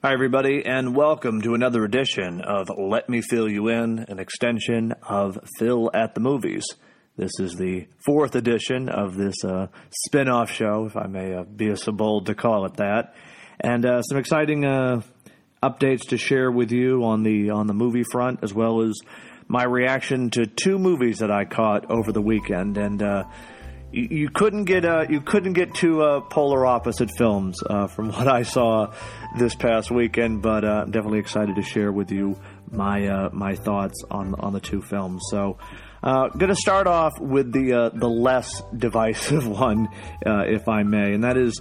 Hi, everybody, and welcome to another edition of Let Me Phil You In, an extension of Phil at the Movies. This is the fourth edition of this uh, spin off show, if I may uh, be so bold to call it that. And uh, some exciting uh, updates to share with you on the, on the movie front, as well as my reaction to two movies that I caught over the weekend. And uh, you, couldn't get uh, you couldn't get two uh, polar opposite films uh, from what I saw this past weekend, but uh, I'm definitely excited to share with you my uh, my thoughts on on the two films. So. Uh, going to start off with the the less divisive one, if I may, and that is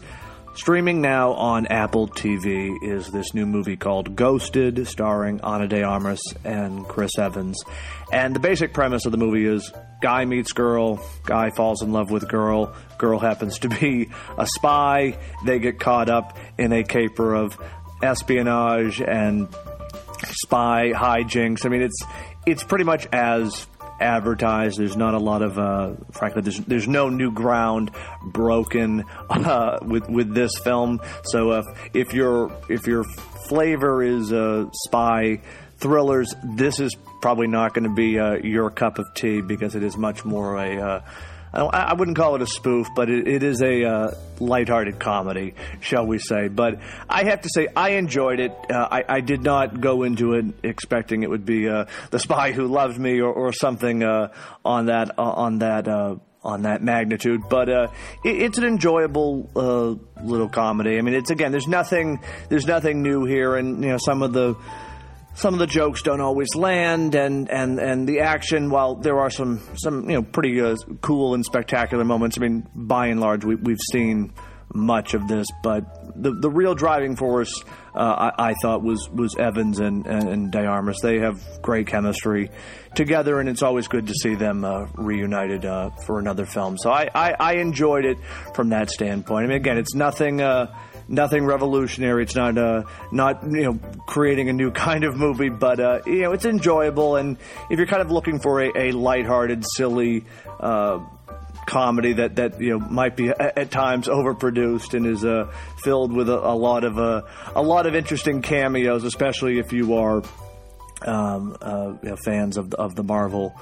streaming now on Apple TV. Is this new movie called Ghosted, starring Ana de Armas and Chris Evans? And the basic premise of the movie is guy meets girl, guy falls in love with girl, girl happens to be a spy. They get caught up in a caper of espionage and spy hijinks. I mean, it's it's pretty much as advertised. There's not a lot of, uh, frankly, there's there's no new ground broken uh, with with this film. So if if your if your flavor is uh, spy thrillers, this is probably not going to be uh, your cup of tea because it is much more a. I, I wouldn't call it a spoof, but it, it is a uh, lighthearted comedy, shall we say. But I have to say, I enjoyed it. Uh, I, I, did not go into it expecting it would be uh, The Spy Who Loved Me or, or something uh, on that uh, on that uh, on that magnitude. But uh, it, it's an enjoyable uh, little comedy. I mean, it's again, there's nothing, there's nothing new here, and you know, some of the some of the jokes don't always land, and, and, and the action, while there are some, some you know pretty uh, cool and spectacular moments, I mean, by and large, we, we've seen much of this, but the the real driving force uh, I, I, thought was was Evans and, and, and They have great chemistry together, and it's always good to see them uh, reunited uh, for another film. So I, I, I, enjoyed it from that standpoint. I mean, again, it's nothing uh, nothing revolutionary. It's not uh, not you know creating a new kind of movie, but uh, you know it's enjoyable. And if you're kind of looking for a, a lighthearted, silly. Uh, comedy that, that you know might be at, times overproduced and is uh, filled with a, a lot of uh, a lot of interesting cameos, especially if you are um, uh, you know, fans of of the Marvel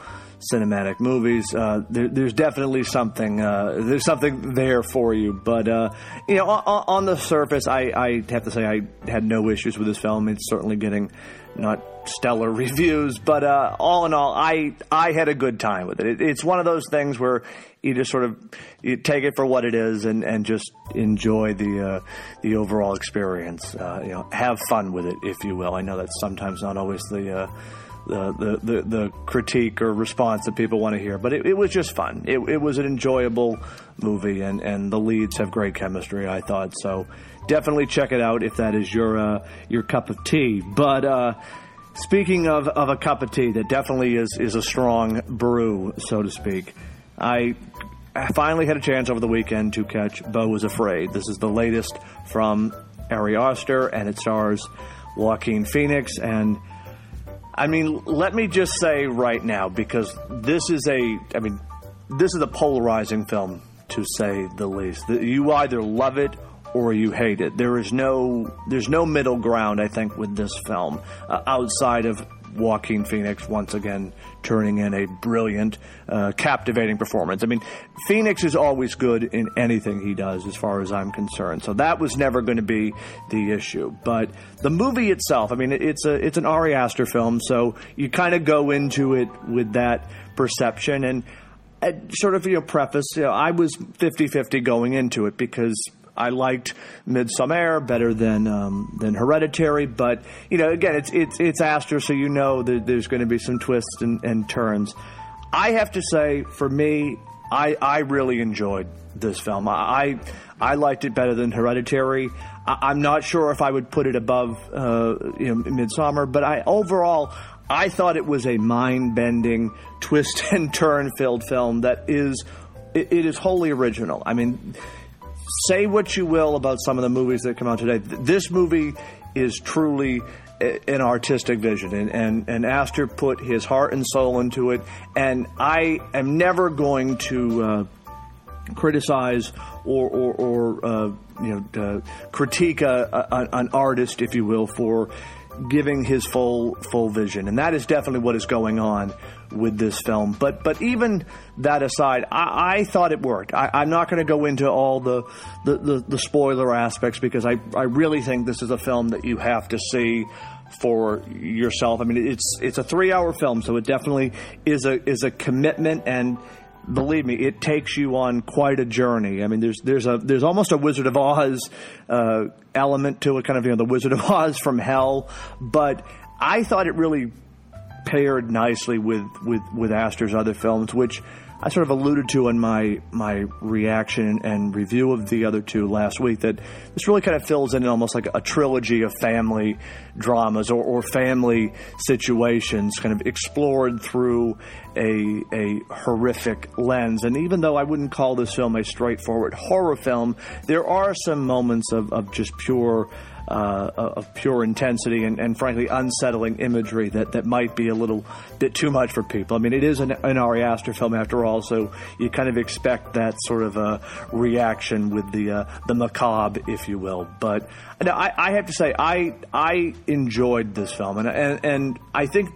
cinematic movies. Uh, there, there's definitely something uh, there's something there for you. But uh, you know, on, on, the surface, I, I have to say I had no issues with this film. It's certainly getting not stellar reviews, but uh, all in all, I I had a good time with it. it. It's one of those things where you just sort of you take it for what it is and, and just enjoy the uh, the overall experience. Uh, you know, have fun with it, if you will. I know that's sometimes not always the the, the, the, critique or response that people want to hear. But it, it was just fun. It, it, was an enjoyable movie, and, and the leads have great chemistry, I thought. So definitely check it out if that is your, uh, your cup of tea. But uh, speaking of, of a cup of tea that definitely is, is a strong brew, so to speak, I finally had a chance over the weekend to catch Beau is Afraid. This is the latest from Ari Aster, and it stars Joaquin Phoenix and I mean, let me just say right now, because this is a, I mean, this is a polarizing film, to say the least. You either love it or you hate it. There is no, there's no middle ground, I think, with this film, uh, outside of Joaquin Phoenix once again turning in a brilliant, uh, captivating performance. I mean, Phoenix is always good in anything he does, as far as I'm concerned. So that was never going to be the issue. But the movie itself, I mean, it's a it's an Ari Aster film, so you kind of go into it with that perception and. Uh, sort of, you know, preface, you know, I was 50 50 going into it because I liked Midsommar better than um, than Hereditary, but you know, again, it's it's it's Aster, so you know that there's going to be some twists and, and turns. I have to say, for me, I I really enjoyed this film. I I liked it better than Hereditary. I, am not sure if I would put it above uh, you know Midsommar, but I overall I thought it was a mind bending, twist and turn filled film that is it, it is wholly original. I mean say what you will about some of the movies that come out today. This movie is truly an artistic vision, and, and, and Aster put his heart and soul into it. And I am never going to uh, criticize or, or, or uh, you know, uh, critique a, a, an artist, if you will, for giving his full full vision, and that is definitely what is going on with this film. But but even that aside, I, I thought it worked. I, am not going to go into all the, the, the, the spoiler aspects because I, I really think this is a film that you have to see for yourself. I mean, it's it's a three hour film, so it definitely is a is a commitment and believe me, it takes you on quite a journey. I mean, there's there's a there's almost a Wizard of Oz uh, element to it, kind of you know the Wizard of Oz from hell. But I thought it really paired nicely with with with Aster's other films, which I sort of alluded to in my my reaction and review of the other two last week that this really kind of fills in almost like a trilogy of family dramas or, or family situations, kind of explored through a a horrific lens. And even though I wouldn't call this film a straightforward horror film, there are some moments of, of just pure uh, of pure intensity and, and, frankly unsettling imagery that, that might be a little bit too much for people. I mean, it is an, an Ari Aster film after all, so you kind of expect that sort of a reaction with the uh, the macabre, if you will. But I, I have to say, I I enjoyed this film, and and, and I think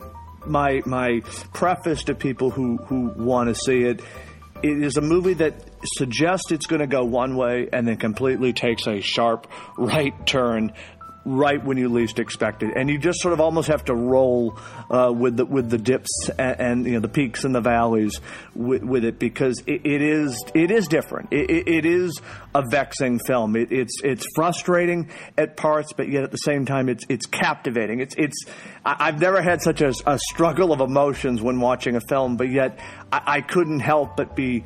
my my preface to people who who want to see it it is a movie that suggests it's going to go one way and then completely takes a sharp right turn right when you least expect it, and you just sort of almost have to roll uh, with the with the dips and, and, you know the peaks and the valleys with, with it because it, it is it is different. It, it, it is a vexing film. it's it's frustrating at parts, but yet at the same time it's it's captivating. It's it's I've never had such a, a struggle of emotions when watching a film, but yet I, I couldn't help but be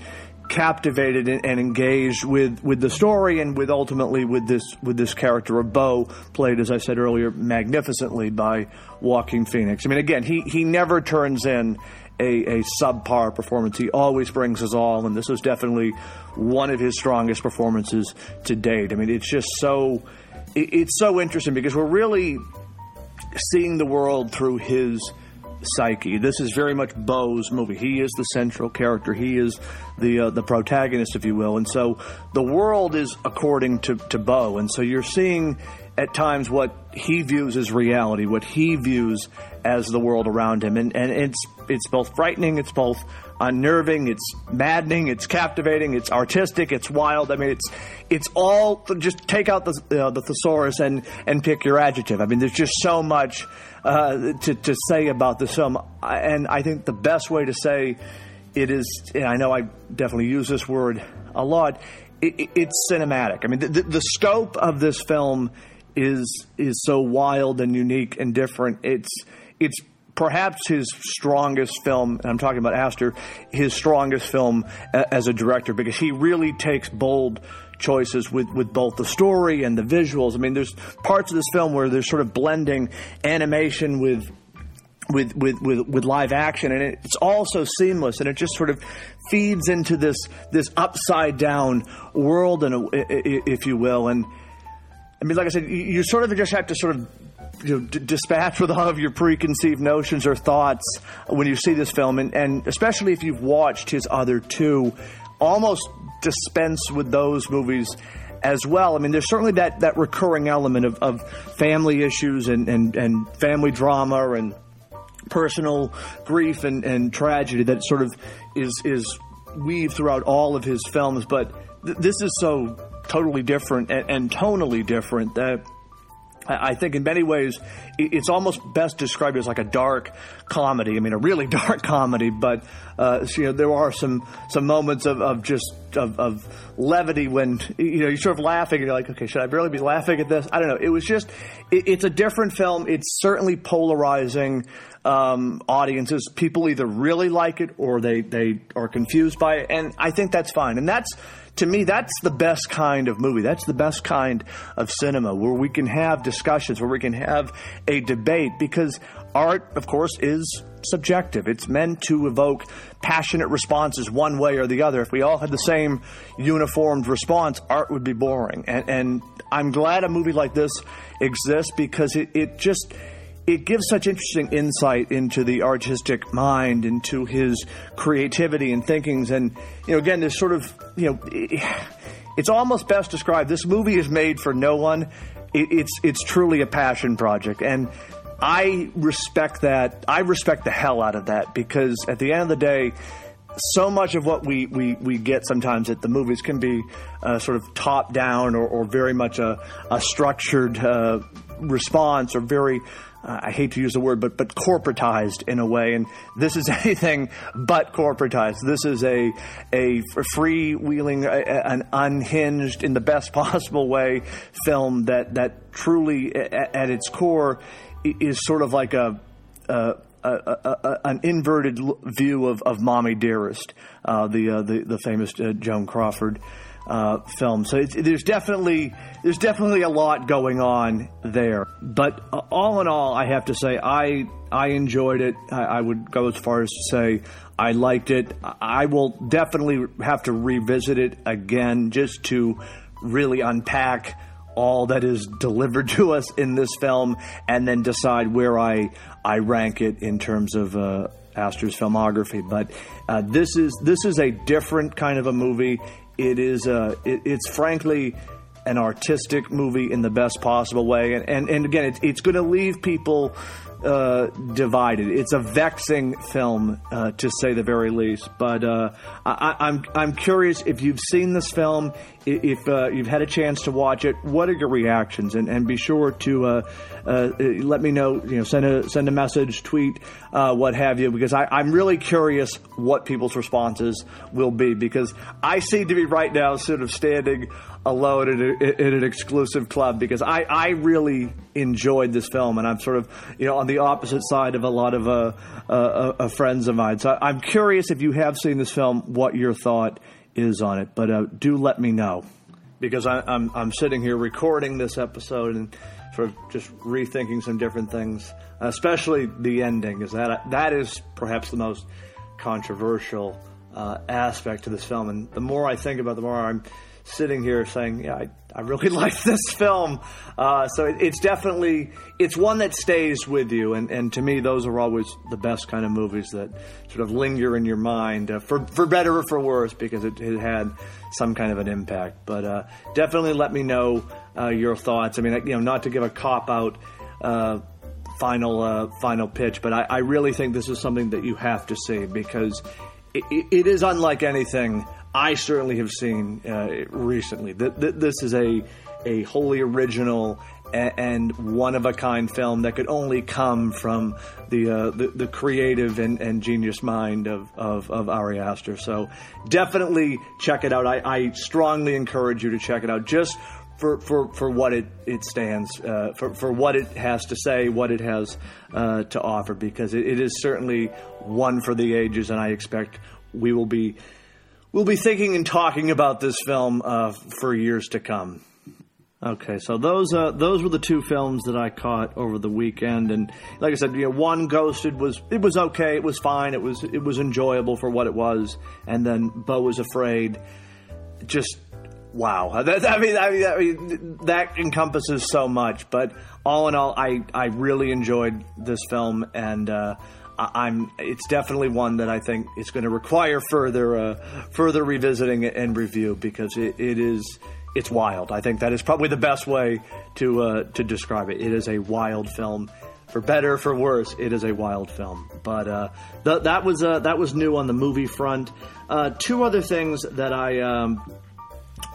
captivated and, engaged with, with the story and with ultimately with this with this character of Beau, played as I said earlier, magnificently by Joaquin Phoenix. I mean, again, he he never turns in a, a subpar performance. He always brings us all, and this was definitely one of his strongest performances to date. I mean, it's just so it, it's so interesting because we're really seeing the world through his psyche. This is very much Beau's movie. He is the central character. He is the uh, the protagonist, if you will. And so the world is according to, to Bo. And so you're seeing at times what he views as reality, what he views as the world around him. And, and it's, it's both frightening, it's both unnerving, it's maddening, it's captivating, it's artistic, it's wild. I mean, it's, it's all, just take out the, uh, the thesaurus and, and pick your adjective. I mean, there's just so much uh, to, to say about this film. And I think the best way to say it is, and I know I definitely use this word a lot, it, it's cinematic. I mean, the, the, scope of this film is is so wild and unique and different. It's it's perhaps his strongest film, and I'm talking about Aster, his strongest film as a director because he really takes bold choices with, with both the story and the visuals. I mean, there's parts of this film where they're sort of blending animation with with, with, with, with live action and it's all so seamless and it just sort of feeds into this this upside down world and if you will and I mean like I said you sort of just have to sort of you know, d- dispatch with all of your preconceived notions or thoughts when you see this film and, and especially if you've watched his other two almost dispense with those movies as well. I mean, there's certainly that, that recurring element of, of family issues and, and, and family drama and personal grief and, and tragedy that sort of is, is weaved throughout all of his films. But th- this is so totally different and, and tonally different that I think in many ways it's almost best described as like a dark comedy. I mean, a really dark comedy, but uh, you know there are some some moments of, of just of, of, levity when you know you're sort of laughing and you're like, okay, should I really be laughing at this? I don't know. It was just it, it's a different film. It's certainly polarizing um, audiences. People either really like it or they they are confused by it, and I think that's fine. And that's to me, that's the best kind of movie. That's the best kind of cinema where we can have discussions, where we can have a debate because art, of course, is subjective. It's meant to evoke passionate responses one way or the other. If we all had the same uniformed response, art would be boring. And, and I'm glad a movie like this exists because it, it just it gives such interesting insight into the artistic mind, into his creativity and thinkings. And, you know, again, there's sort of, you know, it's almost best described. This movie is made for no one. it's, it's truly a passion project. And I respect that. I respect the hell out of that because at the end of the day, so much of what we, we, we get sometimes at the movies can be uh, sort of top down or, or very much a, a structured uh, response or very uh, I hate to use the word, but but corporatized in a way, and this is anything but corporatized. This is a a freewheeling, an unhinged, in the best possible way, film that that truly, at its core, is sort of like a. a, a, a an inverted view of, of "Mommy Dearest," uh, the, uh, the the famous uh, Joan Crawford uh, film. So there's definitely there's definitely a lot going on there. But uh, all in all, I have to say I I enjoyed it. I, I, would go as far as to say I liked it. I will definitely have to revisit it again just to really unpack all that is delivered to us in this film, and then decide where I I rank it in terms of. Uh, Aster's filmography, but uh, this is this is a different kind of a movie. It is uh, it, it's frankly an artistic movie in the best possible way, and and, and again, it, it's going to leave people uh, divided. It's a vexing film, uh, to say the very least. But uh, I, am I'm, I'm curious if you've seen this film, if uh, you've had a chance to watch it. What are your reactions? And, and be sure to uh, uh, let me know. You know, send a send a message, tweet, what have you, because I, I'm really curious what people's responses will be. Because I seem to be right now sort of standing alone in, an exclusive club because I, I really enjoyed this film and I'm sort of you know on the opposite side of a lot of uh, uh, uh, friends of mine. So I'm curious if you have seen this film, what your thought is on it. But uh, do let me know because I, I'm I'm sitting here recording this episode and sort of just rethinking some different things, especially the ending. Is that that is perhaps the most controversial uh, aspect to this film, and the more I think about, it, the more I'm sitting here saying, yeah, I, I really like this film. Uh, so it, it's definitely, it's one that stays with you. And, and to me, those are always the best kind of movies that sort of linger in your mind uh, for, for better or for worse because it, it had some kind of an impact. But uh, definitely let me know uh, your thoughts. I mean, you know, not to give a cop out uh, final uh, final pitch, but I, I, really think this is something that you have to see because it, it is unlike anything I certainly have seen uh, recently. Th- th- this is a a wholly original and one of a kind film that could only come from the uh, the, the, creative and, and, genius mind of, of, of Ari Aster. So definitely check it out. I, I, strongly encourage you to check it out just for, for, for what it, it stands, uh, for, for what it has to say, what it has uh, to offer, because it, it is certainly one for the ages, and I expect we will be we'll be thinking and talking about this film uh, for years to come. Okay, so those uh, those were the two films that I caught over the weekend, and like I said, you know, one Ghosted was it was okay, it was fine, it was it was enjoyable for what it was, and then Beau was Afraid, just wow. That, I, mean, I, mean, I mean, that encompasses so much, but all in all, I I really enjoyed this film, and uh, I'm. It's definitely one that I think is going to require further uh, further revisiting and review because it, it is it's wild. I think that is probably the best way to uh, to describe it. It is a wild film. For better, or for worse, it is a wild film. But uh, th- that was uh, that was new on the movie front. Uh, two other things that I um,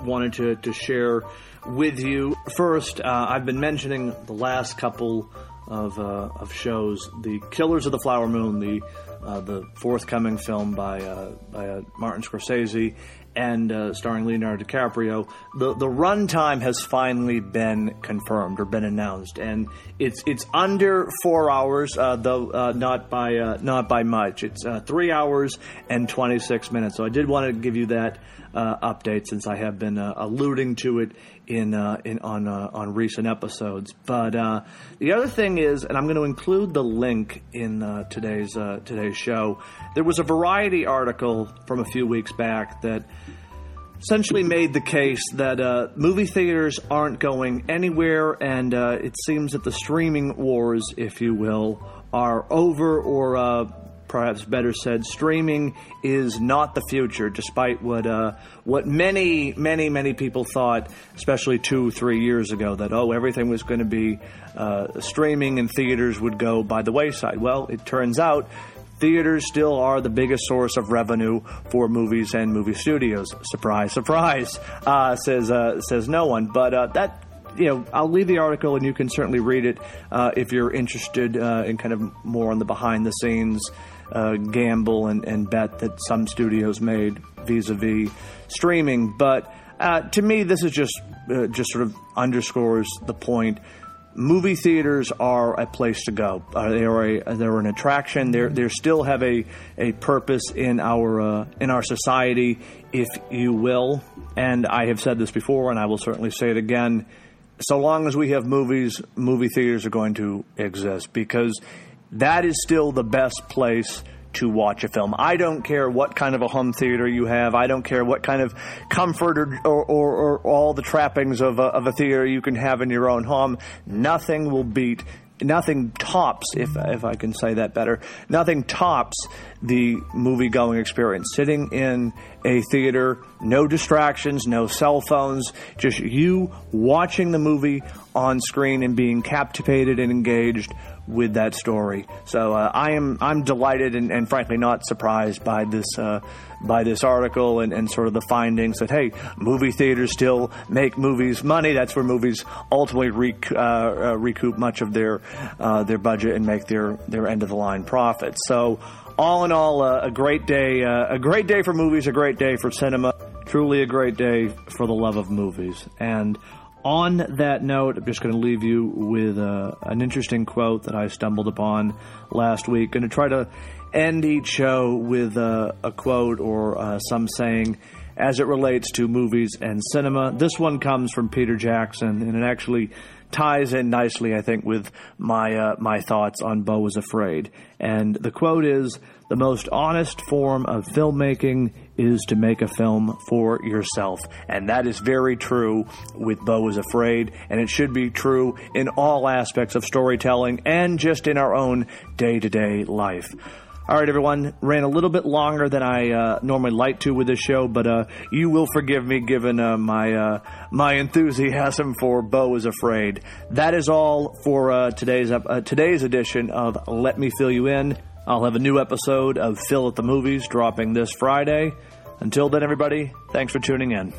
wanted to, to share with you. First, uh, I've been mentioning the last couple of, uh, of shows. The Killers of the Flower Moon, the uh, the forthcoming film by uh, by uh, Martin Scorsese and uh, starring Leonardo DiCaprio. The the runtime has finally been confirmed or been announced, and it's it's under four hours, uh, though not by not by much. It's three hours and twenty six minutes. So I did want to give you that update since I have been alluding to it in, uh, in on uh, on recent episodes. But uh, the other thing is, and I'm going to include the link in uh, today's uh, today's show. There was a Variety article from a few weeks back that essentially made the case that uh, movie theaters aren't going anywhere, and it seems that the streaming wars, if you will, are over, or perhaps better said, streaming is not the future, despite what uh, what many, many, many people thought, especially two, three years ago, that oh, everything was going to be uh, streaming and theaters would go by the wayside. Well, it turns out theaters still are the biggest source of revenue for movies and movie studios. Surprise, surprise, uh, says uh, says no one. But uh, that you know, I'll leave the article and you can certainly read it uh, if you're interested uh, in kind of more on the behind the scenes uh, gamble and, and, bet that some studios made vis-a-vis streaming. But to me, this is just just sort of underscores the point movie theaters are a place to go. Uh, they are a they're an attraction. They they still have a, a purpose in our uh, in our society, if you will. And I have said this before, and I will certainly say it again. So long as we have movies, movie theaters are going to exist because that is still the best place to watch a film. I don't care what kind of a home theater you have. I don't care what kind of comfort or, or, or, or all the trappings of a, of a theater you can have in your own home. Nothing will beat nothing tops, if if I can say that better, nothing tops the movie going experience. Sitting in a theater, no distractions, no cell phones, just you watching the movie on screen and being captivated and engaged with that story. So uh, I am I'm delighted and, and, frankly not surprised by this uh, by this article and, and, sort of the findings that hey, movie theaters still make movies money. That's where movies ultimately rec- uh, uh recoup much of their uh, their budget and make their their end of the line profits. So all in all, uh, a great day, a great day for movies, a great day for cinema. Truly a great day for the love of movies and on that note, I'm just going to leave you with uh, an interesting quote that I stumbled upon last week. Going to try to end each show with uh, a quote or uh, some saying as it relates to movies and cinema. This one comes from Peter Jackson, and it actually ties in nicely, I think, with my uh, my thoughts on Beau is Afraid. And the quote is the most honest form of filmmaking is to make a film for yourself. And that is very true with Beau is Afraid, and it should be true in all aspects of storytelling and just in our own day to day life. All right, everyone. Ran a little bit longer than I uh, normally like to with this show, but uh, you will forgive me given uh, my uh, my enthusiasm for Beau is Afraid. That is all for uh, today's uh, today's edition of Let Me Phil You In. I'll have a new episode of Phil at the Movies dropping this Friday. Until then, everybody, thanks for tuning in.